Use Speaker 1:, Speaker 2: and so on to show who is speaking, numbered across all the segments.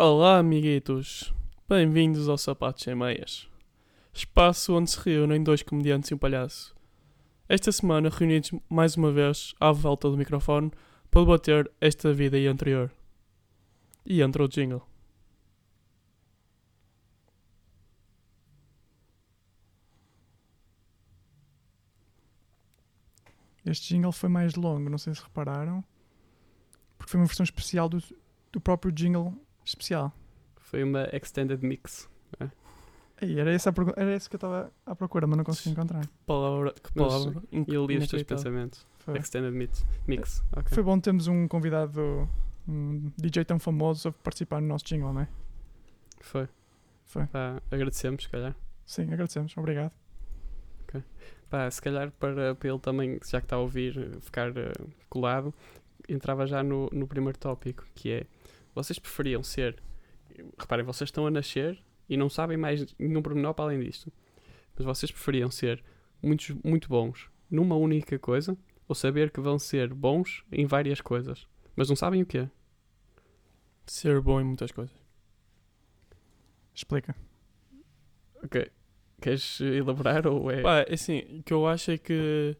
Speaker 1: Olá, amiguitos. Bem-vindos ao Sapatos Sem Meias. Espaço onde se reúnem dois comediantes e um palhaço. Esta semana reunidos mais uma vez à volta do microfone para debater esta vida e anterior. E entra o jingle.
Speaker 2: Este jingle foi mais longo, não sei se repararam. Porque foi uma versão especial do, do próprio jingle especial.
Speaker 3: Foi uma extended mix.
Speaker 2: Aí, era, essa era isso que eu estava à procura, mas não consegui encontrar.
Speaker 1: Palavra, que
Speaker 3: Mas
Speaker 1: palavra
Speaker 3: E eu li os teus pensamentos.
Speaker 2: Foi,
Speaker 3: Extended mix. mix. ok.
Speaker 2: foi bom termos um convidado, um DJ tão famoso a participar no nosso jingle, não é?
Speaker 3: Foi.
Speaker 2: Foi.
Speaker 3: Pá, agradecemos, se calhar.
Speaker 2: Sim, agradecemos, obrigado.
Speaker 3: Pá, se calhar para, para ele também, já que está a ouvir, ficar eh, colado, entrava já no, no primeiro tópico, que é vocês preferiam ser. Reparem, vocês estão a nascer e não sabem mais nenhum pormenor para além disto. Mas vocês preferiam ser muitos, muito bons numa única coisa ou saber que vão ser bons em várias coisas, mas não sabem o quê?
Speaker 1: Ser bom em muitas coisas.
Speaker 2: Explica.
Speaker 3: Ok. Queres elaborar ou é.
Speaker 1: Pá, é assim, o que eu acho é que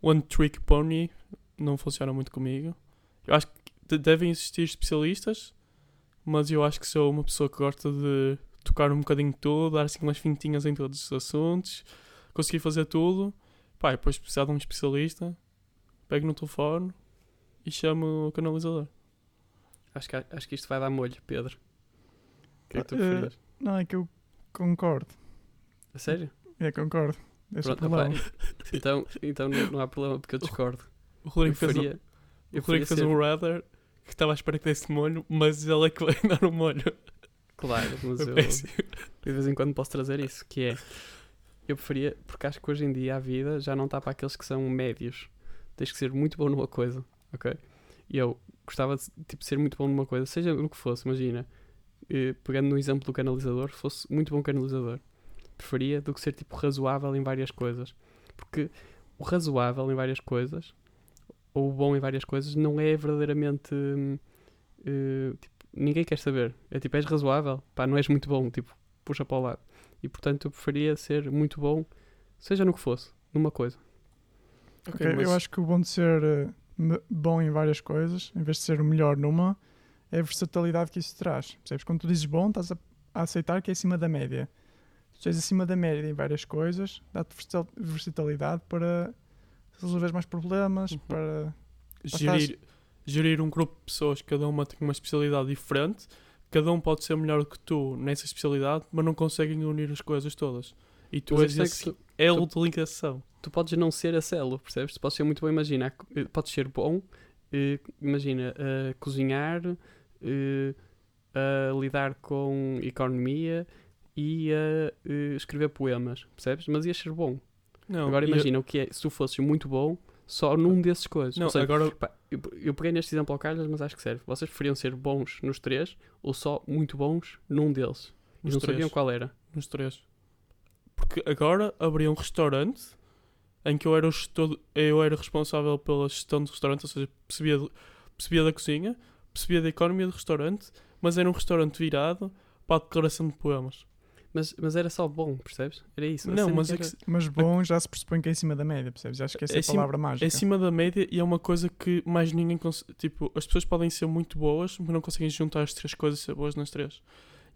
Speaker 1: One Trick Pony não funciona muito comigo. Eu acho que de- devem existir especialistas, mas eu acho que sou uma pessoa que gosta de tocar um bocadinho de tudo, dar assim umas fintinhas em todos os assuntos, conseguir fazer tudo. Pá, e depois precisar de um especialista, pego no telefone e chamo o canalizador.
Speaker 3: Acho, que, acho que isto vai dar molho, Pedro. O que é que tu
Speaker 2: Ah,
Speaker 3: preferias?
Speaker 2: Não, é que eu concordo.
Speaker 3: A sério?
Speaker 2: É, concordo. Esse é o
Speaker 3: Pronto,
Speaker 2: problema.
Speaker 3: então então não, não há problema porque eu discordo.
Speaker 1: O Rodrigo
Speaker 3: Eu
Speaker 1: fez, um,
Speaker 3: faria,
Speaker 1: o
Speaker 3: eu
Speaker 1: Rodrigo
Speaker 3: faria
Speaker 1: fez
Speaker 3: ser-
Speaker 1: um rather que estava à espera que desse molho, mas ele é que vai dar o molho.
Speaker 3: Claro, mas eu de vez em quando posso trazer isso, que é eu preferia, porque acho que hoje em dia a vida já não está para aqueles que são médios. Tens que ser muito bom numa coisa, ok? E eu gostava de tipo, ser muito bom numa coisa, seja no que fosse, imagina, eh, pegando no exemplo do canalizador, fosse muito bom canalizador. Preferia do que ser tipo razoável em várias coisas. Porque o razoável em várias coisas, ou o bom em várias coisas, não é verdadeiramente. eh, tipo, ninguém quer saber. É tipo, és razoável, pá, não és muito bom, tipo, puxa para o lado. E portanto eu preferia ser muito bom, seja no que fosse, numa coisa.
Speaker 2: Ok,
Speaker 1: mas-
Speaker 2: Eu acho que o bom de ser me- bom em várias coisas, em vez de ser o melhor numa, é a versatilidade que isso traz. Percebes? Quando tu dizes bom, estás a, a aceitar que é acima da média. Se és acima da média em várias coisas, dá-te versa- versatilidade para resolver mais problemas,
Speaker 1: Uhum.
Speaker 2: para.
Speaker 1: gerir, gerir um grupo de pessoas, cada uma tem uma especialidade diferente, cada um pode ser melhor que tu nessa especialidade, mas não conseguem unir as coisas todas. E tu
Speaker 3: Mas
Speaker 1: és
Speaker 3: é
Speaker 1: esse
Speaker 3: tu-
Speaker 1: elo de ligação.
Speaker 3: tu podes não ser a celo, percebes? Tu podes ser muito bom, imagina, eh, podes ser bom, eh, imagina, a cozinhar, eh, a lidar com economia e a escrever poemas, percebes? Mas ias ser bom.
Speaker 1: Não,
Speaker 3: Agora
Speaker 1: e eu-
Speaker 3: imagina o que é, se tu fosses muito bom só num desses coisas.
Speaker 1: Não,
Speaker 3: seja,
Speaker 1: agora
Speaker 3: pá, eu, eu peguei neste exemplo ao calhas, mas acho que serve. Vocês preferiam ser bons nos três ou só muito bons num deles? E
Speaker 1: nos
Speaker 3: não
Speaker 1: três,
Speaker 3: sabiam qual era.
Speaker 1: nos três. Porque agora abri um restaurante em que eu era, o gestor, eu era responsável pela gestão do restaurante, ou seja, percebia, percebia da cozinha, percebia da economia do restaurante, mas era um restaurante virado para a declaração de poemas.
Speaker 3: Mas, mas era só bom, percebes? Era isso.
Speaker 1: Não, mas
Speaker 3: que
Speaker 1: é que
Speaker 3: era-
Speaker 1: se-
Speaker 2: Mas bom já se pressupõe que é acima da média, percebes? Acho que essa é,
Speaker 1: É
Speaker 2: a
Speaker 1: acima-
Speaker 2: palavra mágica.
Speaker 1: É acima da média e é uma coisa que mais ninguém consegue. Tipo, as pessoas podem ser muito boas, mas não conseguem juntar as três coisas e ser boas nas três.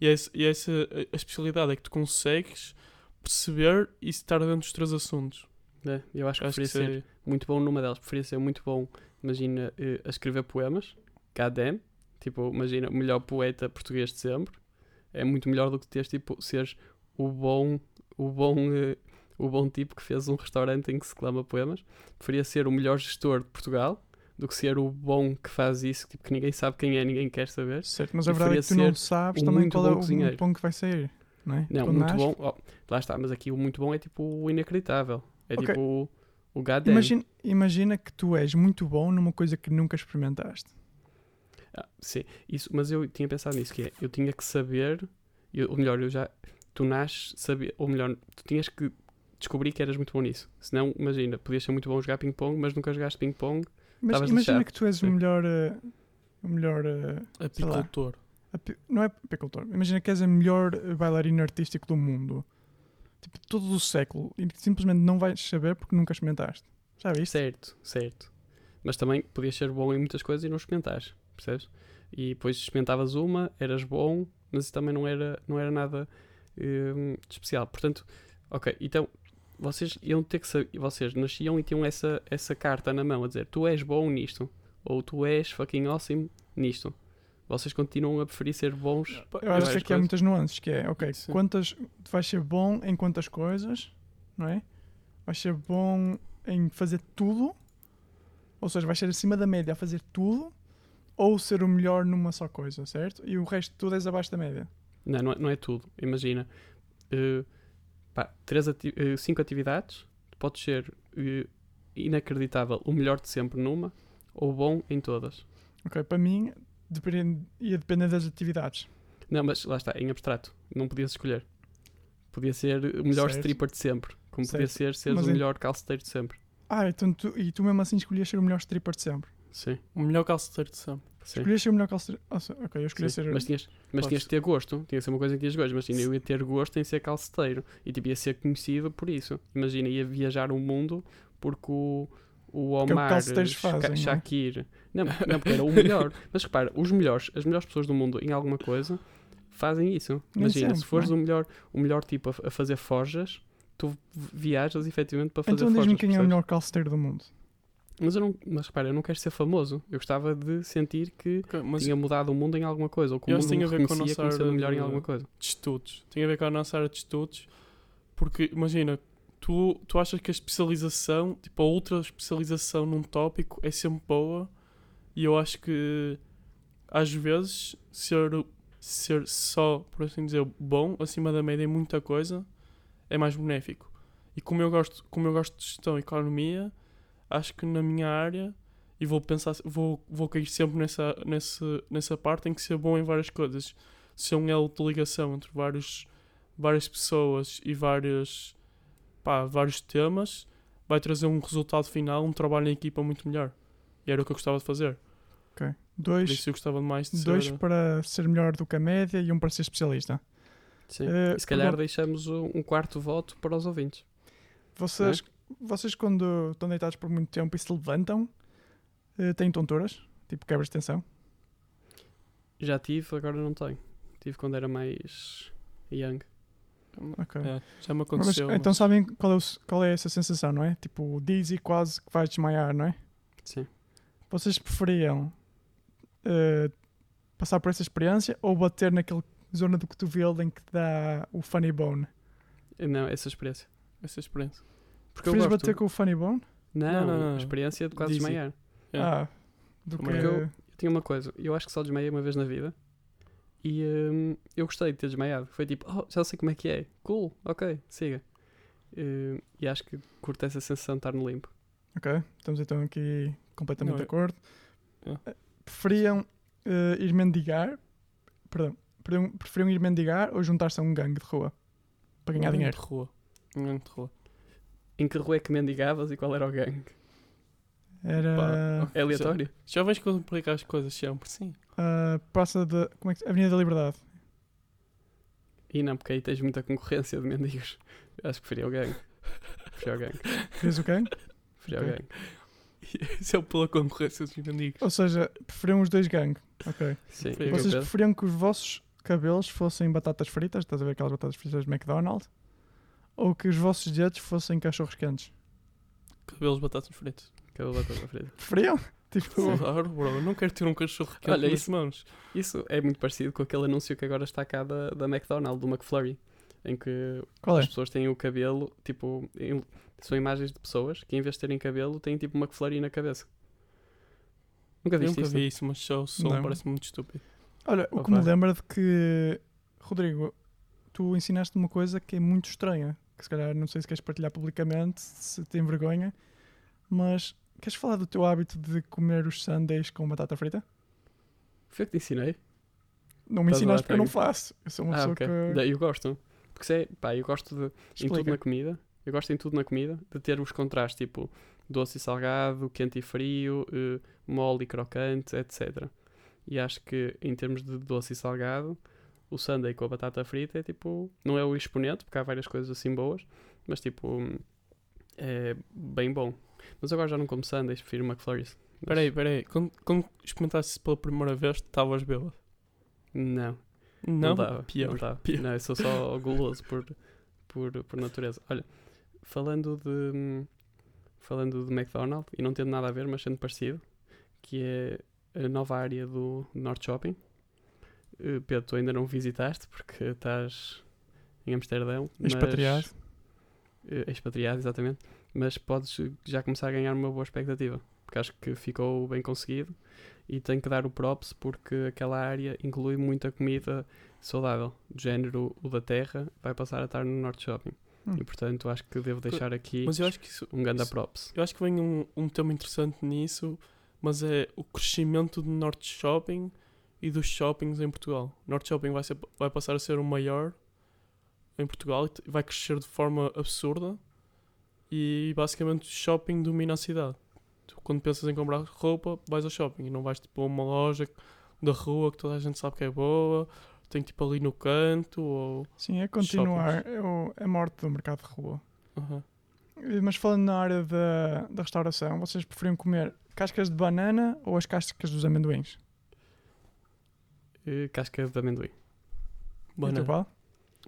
Speaker 1: E, esse, e essa a- especialidade é que tu consegues perceber e estar dentro dos três assuntos.
Speaker 3: É, eu acho que
Speaker 1: Acho que
Speaker 3: preferia ser
Speaker 1: seria-
Speaker 3: muito bom numa delas. Preferia ser muito bom, imagina, eh, a escrever poemas. Damn. Tipo, imagina, o melhor poeta português de sempre. É muito melhor do que teres, tipo, seres o bom, o bom, eh, o bom tipo que fez um restaurante em que se clama poemas. Preferia ser o melhor gestor de Portugal do que ser o bom que faz isso, tipo, que ninguém sabe quem é, ninguém quer saber.
Speaker 2: Certo, mas a verdade é que tu não sabes também qual é
Speaker 3: bom
Speaker 2: o
Speaker 3: cozinheiro.
Speaker 2: pão que vai sair. Não é?
Speaker 3: Não,
Speaker 2: Quando
Speaker 3: muito
Speaker 2: nasce,
Speaker 3: bom. ó, lá está, mas aqui o muito bom é tipo o inacreditável. É
Speaker 2: Ok.
Speaker 3: tipo o, o.
Speaker 2: Imagina, imagina que tu és muito bom numa coisa que nunca experimentaste.
Speaker 3: Ah, sim, isso, mas eu tinha pensado nisso, que é, eu tinha que saber, eu- ou melhor, eu já, tu nasces, saber, ou melhor, tu tinhas que descobrir que eras muito bom nisso. Senão, imagina, podias ser muito bom a jogar ping-pong, mas nunca jogaste ping-pong.
Speaker 2: Mas imagina
Speaker 3: lixado.
Speaker 2: que tu és o melhor, eh, o melhor eh,
Speaker 1: Apicultor.
Speaker 2: api- não é apicultor. Imagina que és o melhor eh, bailarino artístico do mundo. Tipo, todo o século. E que simplesmente não vais saber porque nunca experimentaste. Já viste?
Speaker 3: Certo, certo. Mas também podias ser bom em muitas coisas e não experimentares, percebes? E depois experimentavas uma, eras bom, mas também não era, não era nada hum, especial. Portanto, ok, então vocês iam ter que saber, vocês nasciam e tinham essa, essa carta na mão a dizer tu és bom nisto, ou tu és fucking awesome nisto. Vocês continuam a preferir ser bons.
Speaker 2: Eu acho que aqui há muitas nuances, que é, ok,
Speaker 1: Sim.
Speaker 2: quantas, tu vais ser bom em quantas coisas, não é? Vais ser bom em fazer tudo, ou seja, vais ser acima da média a fazer tudo, ou ser o melhor numa só coisa, certo? E o resto de tudo és abaixo da média.
Speaker 3: Não, não é, não é tudo. Imagina, eh, pá, três ati eh, cinco atividades, podes ser eh, inacreditável, o melhor de sempre numa, ou bom em todas.
Speaker 2: Ok, para mim, depende, ia depender das atividades.
Speaker 3: Não, mas lá está, em abstrato, não podias escolher. Podia ser o melhor
Speaker 2: Certo.
Speaker 3: stripper de sempre, como podia
Speaker 2: Certo.
Speaker 3: ser seres
Speaker 2: Mas
Speaker 3: o
Speaker 2: em-
Speaker 3: melhor calceteiro de sempre.
Speaker 2: Ah, então tu, e tu mesmo assim escolhias ser o melhor stripper de sempre.
Speaker 3: Sim,
Speaker 1: O melhor calceteiro de sempre.
Speaker 3: sim.
Speaker 2: Escolhias ser o melhor calceteiro. Ah, ok, eu escolhi
Speaker 3: sim.
Speaker 2: ser.
Speaker 3: Mas, tinhas, mas
Speaker 1: Podes.
Speaker 3: tinhas de ter gosto, tinha que ser uma coisa que tinhas gosto. Imagina, eu ia ter gosto em ser calceteiro e tipo, ia ser conhecido por isso. Imagina, ia viajar o mundo porque o, o
Speaker 2: é o que
Speaker 3: Omar,
Speaker 2: calceteiros
Speaker 3: Sha-
Speaker 2: fazem, não é?
Speaker 3: Shakir. Não, não, porque era o melhor. Mas repara, os melhores, as melhores pessoas do mundo em alguma coisa fazem isso. Imagina, se
Speaker 2: sempre,
Speaker 3: fores
Speaker 2: não
Speaker 3: o melhor, o melhor tipo a, a fazer forjas, tu vi- viajas efetivamente para fazer
Speaker 2: Então
Speaker 3: forjas.
Speaker 2: diz-me quem é o melhor calceteiro do mundo.
Speaker 3: Mas, eu não, mas repara, eu não quero ser famoso. Eu gostava de sentir que
Speaker 1: Ok, Mas
Speaker 3: tinha mudado o mundo em alguma coisa, ou que o mundo
Speaker 1: que
Speaker 3: me
Speaker 1: a ver com a nossa área
Speaker 3: melhor em alguma coisa.
Speaker 1: de estudos. Tem a ver com a nossa área de estudos. Porque, imagina, tu, tu achas que a especialização, tipo, a outra especialização num tópico é sempre boa. E eu acho que, às vezes, ser, ser só, por assim dizer, bom, acima da média em muita coisa, é mais benéfico. E como eu gosto, como eu gosto de gestão e economia, acho que na minha área, e vou pensar, vou, vou cair sempre nessa, nessa, nessa parte em que ser bom em várias coisas. Ser um elo de ligação entre vários, várias pessoas e várias, pá, vários temas, vai trazer um resultado final, um trabalho em equipa muito melhor. E era o que eu gostava de fazer.
Speaker 2: Ok.
Speaker 1: Por
Speaker 2: Dois,
Speaker 1: isso eu gostava mais de
Speaker 2: dois
Speaker 1: ser...
Speaker 2: para ser melhor do que a média e um para ser especialista.
Speaker 3: Sim. E se calhar deixamos um quarto voto para os ouvintes.
Speaker 2: Vocês, vocês quando estão deitados por muito tempo e se levantam, eh, têm tonturas? Tipo quebras de tensão?
Speaker 3: Já tive, agora não tenho. Tive quando era mais young.
Speaker 2: Ok.
Speaker 1: É, já me
Speaker 2: Mas,
Speaker 1: aconteceu.
Speaker 2: então
Speaker 1: mas-
Speaker 2: sabem qual é, o qual é essa sensação, não é? Tipo, dizzy quase que vais desmaiar, não é?
Speaker 3: Sim.
Speaker 2: Vocês preferiam eh, passar por essa experiência ou bater naquela zona do cotovelo em que dá o funny bone?
Speaker 3: Não, essa experiência.
Speaker 1: Essa experiência.
Speaker 3: Porque gosto.
Speaker 2: bater com o funny bone?
Speaker 3: Não,
Speaker 1: Não, não, não.
Speaker 3: a experiência de quase
Speaker 1: Dizzy.
Speaker 3: desmaiar.
Speaker 1: É.
Speaker 2: Ah, do que...
Speaker 1: Também
Speaker 3: eu- Eu tinha uma coisa, eu acho que só desmaiei uma vez na vida e hum, eu gostei de ter desmaiado. Foi tipo, oh, já sei como é que é. Cool, ok, siga. Hum, e acho que curto essa sensação de estar no limpo.
Speaker 2: Ok, estamos então aqui completamente
Speaker 1: Não,
Speaker 2: de
Speaker 1: é-
Speaker 2: acordo.
Speaker 1: É.
Speaker 2: Preferiam eh, ir mendigar, perdão, preferiam, preferiam ir mendigar ou juntar-se a um gangue de rua para ganhar
Speaker 1: Um
Speaker 2: dinheiro?
Speaker 1: de rua. Um gangue de rua.
Speaker 3: Em que rua é que mendigavas e qual era o gangue?
Speaker 2: Era
Speaker 1: Pá,
Speaker 3: É aleatório?
Speaker 1: Já vais complicar as coisas sempre, sim.
Speaker 2: a Praça da como é que, Avenida da Liberdade.
Speaker 3: E não, porque aí tens muita concorrência de mendigos. Eu acho que preferia o gangue. Preferia o gangue.
Speaker 2: Fez o gangue?
Speaker 3: Preferia
Speaker 2: Ok.
Speaker 3: o gangue.
Speaker 1: Isso é pela concorrência dos mendigos.
Speaker 2: Ou seja, preferiam os dois gangues. Ok.
Speaker 3: Sim.
Speaker 2: Vocês preferiam que os vossos cabelos fossem batatas fritas, estás a ver aquelas batatas fritas de McDonald's? Ou que os vossos dedos fossem cachorros quentes?
Speaker 1: Cabelos batatas fritas.
Speaker 3: Cabelo batata frita.
Speaker 2: Preferiam? Tipo,
Speaker 1: Claro, bro. Eu não quero ter um cachorro quente
Speaker 3: Olha,
Speaker 1: nas
Speaker 3: isso-
Speaker 1: mãos.
Speaker 3: Isso é muito parecido com aquele anúncio que agora está cá da, da McDonald's, do McFlurry, em que
Speaker 2: qual é?
Speaker 3: as pessoas têm o cabelo, tipo, em- são imagens de pessoas que em vez de terem cabelo têm tipo uma McFlurry na cabeça. Nunca
Speaker 1: Eu
Speaker 3: viste
Speaker 1: nunca
Speaker 3: isso?
Speaker 1: vi isso, mas só o som parece muito estúpido.
Speaker 2: Olha, o que
Speaker 3: Opa.
Speaker 2: me lembra de que, Rodrigo, tu ensinaste uma coisa que é muito estranha, que se calhar não sei se queres partilhar publicamente, se tem vergonha, mas queres falar do teu hábito de comer os sundaes com batata frita?
Speaker 3: Foi eu que te ensinei?
Speaker 2: Não me
Speaker 3: Estás
Speaker 2: ensinaste porque eu não faço. Eu sou uma
Speaker 3: Ah,
Speaker 2: pessoa
Speaker 3: ok.
Speaker 2: que.
Speaker 3: Eu gosto. Porque isso é, pá, eu gosto de, em tudo
Speaker 2: Explica.
Speaker 3: na comida, eu gosto em tudo na comida, de ter os contrastes, tipo, doce e salgado, quente e frio, eh, mole e crocante, etc. E acho que em termos de doce e salgado, o sundae com a batata frita é tipo. Não é o exponente, porque há várias coisas assim boas, mas tipo. É bem bom. Mas agora já não como sundaes, prefiro McFlurries. Mas-
Speaker 1: Peraí, peraí. Quando, quando experimentaste pela primeira vez, estavas bêbado?
Speaker 3: Não.
Speaker 1: Não?
Speaker 3: Não dava.
Speaker 1: Pior.
Speaker 3: Não, dava.
Speaker 1: pior.
Speaker 3: não, eu sou só guloso por, por, por natureza. Olha, falando de. Falando de McDonald's, e não tendo nada a ver, mas sendo parecido, que é a nova área do North Shopping. Eh, Pedro, tu ainda não visitaste porque estás em Amsterdão. mas-
Speaker 2: Expatriado.
Speaker 3: eh, expatriado, exatamente. Mas podes já começar a ganhar uma boa expectativa. Porque acho que ficou bem conseguido. E tenho que dar o props porque aquela área inclui muita comida saudável. Do género, o da terra vai passar a estar no Norte Shopping.
Speaker 2: Hum.
Speaker 3: E portanto acho que devo deixar aqui
Speaker 1: Mas eu acho que isso,
Speaker 3: um ganda
Speaker 1: isso-
Speaker 3: props.
Speaker 1: Eu acho que vem um, um tema interessante nisso, mas é o crescimento do Norte Shopping e dos shoppings em Portugal. Norte Shopping vai, ser, vai passar a ser o maior em Portugal e vai crescer de forma absurda e basicamente o shopping domina a cidade. Tu, quando pensas em comprar roupa, vais ao shopping e não vais tipo a uma loja da rua que toda a gente sabe que é boa, tem tipo ali no canto ou...
Speaker 2: Sim, é continuar é o- a morte do mercado de rua. Eh, Mas falando na área da, da restauração, vocês preferiam comer cascas de banana ou as cascas dos amendoins?
Speaker 3: Eh, casca de amendoim.
Speaker 1: Banana.
Speaker 2: Paulo?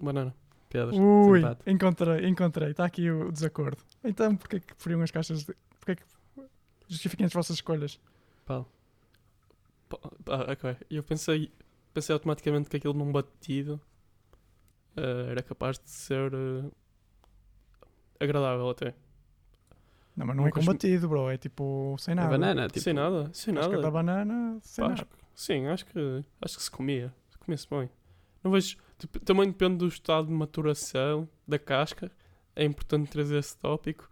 Speaker 1: Banana.
Speaker 3: Pedras.
Speaker 2: Ui, encontrei, encontrei. Está aqui o desacordo. Então, porquê que preferiam as caixas de... Porquê que... Justifiquem as vossas escolhas.
Speaker 1: Ah, ok. Eu pensei, pensei automaticamente que aquilo num batido eh, era capaz de ser eh, agradável até.
Speaker 2: Não, mas não é
Speaker 1: Nunca espe-
Speaker 2: combatido, bro. É tipo sem
Speaker 3: É
Speaker 2: nada.
Speaker 3: banana, tipo.
Speaker 1: sem nada, sem
Speaker 2: Casca
Speaker 1: nada.
Speaker 2: da banana, sem
Speaker 1: Pá,
Speaker 2: nada.
Speaker 1: Sim, acho que, acho que se comia. Se comia-se bem. Não vejo, dep- também depende do estado de maturação da casca. É importante trazer esse tópico.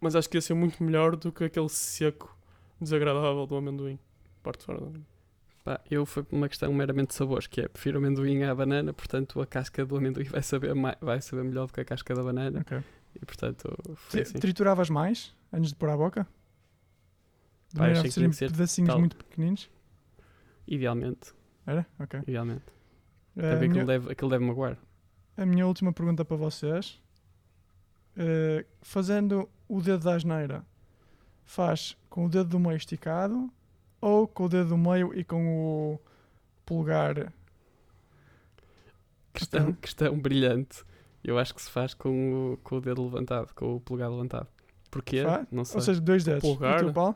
Speaker 1: Mas acho que ia ser muito melhor do que aquele seco desagradável do amendoim. Parte fora do
Speaker 3: Pá, eu foi por uma questão meramente de sabores, que é prefiro amendoim à banana, portanto a casca do amendoim vai saber, mai- vai saber melhor do que a casca da banana.
Speaker 2: Ok.
Speaker 3: E portanto foi assim.
Speaker 2: Trituravas mais antes de pôr à boca? De
Speaker 3: Pá,
Speaker 2: maneira a serem
Speaker 3: que ser
Speaker 2: pedacinhos
Speaker 3: tal.
Speaker 2: muito pequeninos?
Speaker 3: Idealmente,
Speaker 2: Era? Ok.
Speaker 3: idealmente. Até
Speaker 2: a,
Speaker 3: porque aquilo
Speaker 2: minha,
Speaker 3: deve, aquilo deve magoar.
Speaker 2: a minha última pergunta para vocês. Eh, fazendo o dedo da asneira, faz com o dedo do meio esticado ou com o dedo do meio e com o polegar?
Speaker 3: Questão,
Speaker 2: Então.
Speaker 3: questão brilhante. Eu acho que se faz com o, com o dedo levantado, com o polegar levantado. Porquê? Não sei.
Speaker 2: Ou seja, dois dedos.
Speaker 1: Polegar?
Speaker 2: E tu, Paulo?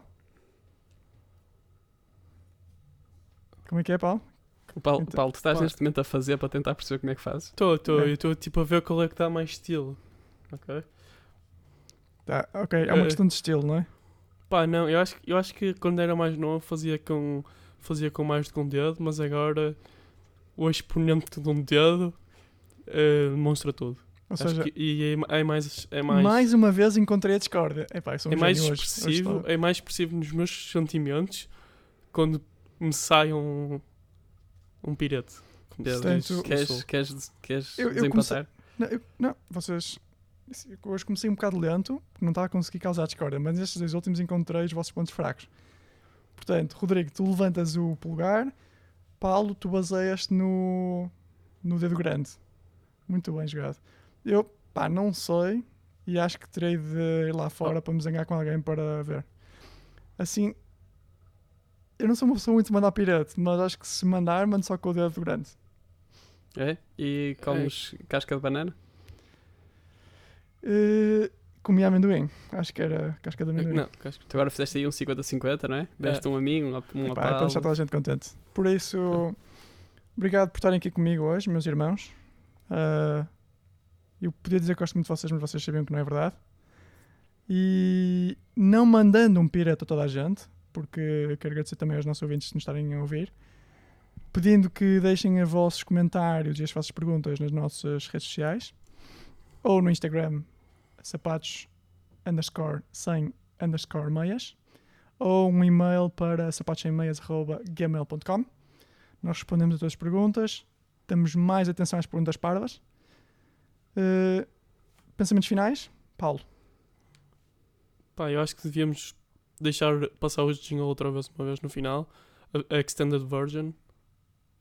Speaker 2: Como é que é, Paulo?
Speaker 3: o Paulo,
Speaker 2: então-
Speaker 3: Paulo, tu estás neste momento a fazer para tentar perceber como é que fazes?
Speaker 1: Estou, estou,
Speaker 2: É.
Speaker 1: eu estou tipo a ver qual é que dá mais estilo. Ok?
Speaker 2: Tá, ok, é uma
Speaker 1: Eh,
Speaker 2: questão de estilo, não é?
Speaker 1: Pá, não, eu acho, eu acho que quando era mais novo fazia com, fazia com mais de um dedo, mas agora o exponente de um dedo eh, demonstra tudo.
Speaker 2: Ou
Speaker 1: Acho
Speaker 2: seja,
Speaker 1: que- e é, é mais. É mais,
Speaker 2: mais... uma vez encontrei a discórdia. Epá, eu sou um
Speaker 1: é mais
Speaker 2: gênio hoje. Hoje
Speaker 1: expressivo, é mais expressivo nos meus sentimentos quando me sai um, um
Speaker 2: Portanto,
Speaker 1: como
Speaker 3: Queres,
Speaker 1: sou.
Speaker 3: queres, queres
Speaker 2: Eu- eu
Speaker 3: desempatar?
Speaker 2: Não, eu- não, vocês. Hoje comecei um bocado lento, não estava a conseguir causar discórdia, mas estes dois últimos encontrei os vossos pontos fracos. Portanto, Rodrigo, tu levantas o polegar, Paulo, tu baseias-te no, no dedo grande. Muito bem jogado. Eu, pá, não sei e acho que terei de ir lá fora para me zangar com alguém para ver. Assim, eu não sou uma pessoa muito de mandar pirete, mas acho que se mandar, mando só com o dedo grande.
Speaker 3: É? E comes casca de banana?
Speaker 2: Eh, comi amendoim. Acho que era casca de amendoim.
Speaker 1: Não,
Speaker 3: Tu agora fizeste aí um 50-50, não é? Deste um a mim, um a, um
Speaker 2: Epá, é para deixar toda a gente contente. Por isso, obrigado por estarem aqui comigo hoje, meus irmãos. Ah, eu podia dizer que gosto muito de vocês, mas vocês sabiam que não é verdade. E não mandando um pirata a toda a gente, porque quero agradecer também aos nossos ouvintes de nos estarem a ouvir. Pedindo que deixem os vossos comentários e as vossas perguntas nas nossas redes sociais ou no Instagram sapatos underscore sem underscore meias ou um e-mail para sapatosemmeias.gmail.com Nós respondemos a todas as perguntas, damos mais atenção às perguntas parvas. Eh, pensamentos finais? Paulo.
Speaker 1: Pá, eu acho que devíamos deixar passar o jingle outra vez, uma vez no final. a, a extended version.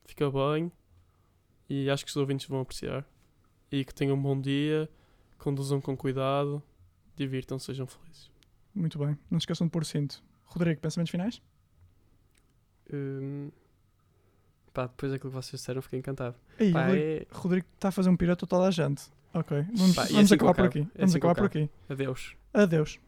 Speaker 1: Fica bem. E acho que os ouvintes vão apreciar. E que tenham um bom dia. Conduzam com cuidado. Divirtam-se, sejam felizes.
Speaker 2: Muito bem. Não se esqueçam de pôr cinto. Rodrigo, pensamentos finais?
Speaker 3: Hum, pá, depois daquilo que vocês disseram, fiquei encantado.
Speaker 2: Ei,
Speaker 3: Pá,
Speaker 2: Rodrigo,
Speaker 3: é...
Speaker 2: Rodrigo está a fazer um piroto a toda a gente. Ok, vamos,
Speaker 3: Pá, e
Speaker 2: vamos
Speaker 3: assim
Speaker 2: acabar por aqui.
Speaker 3: É
Speaker 2: Vamos
Speaker 3: assim
Speaker 2: acabar por aqui.
Speaker 3: Adeus.
Speaker 2: Adeus.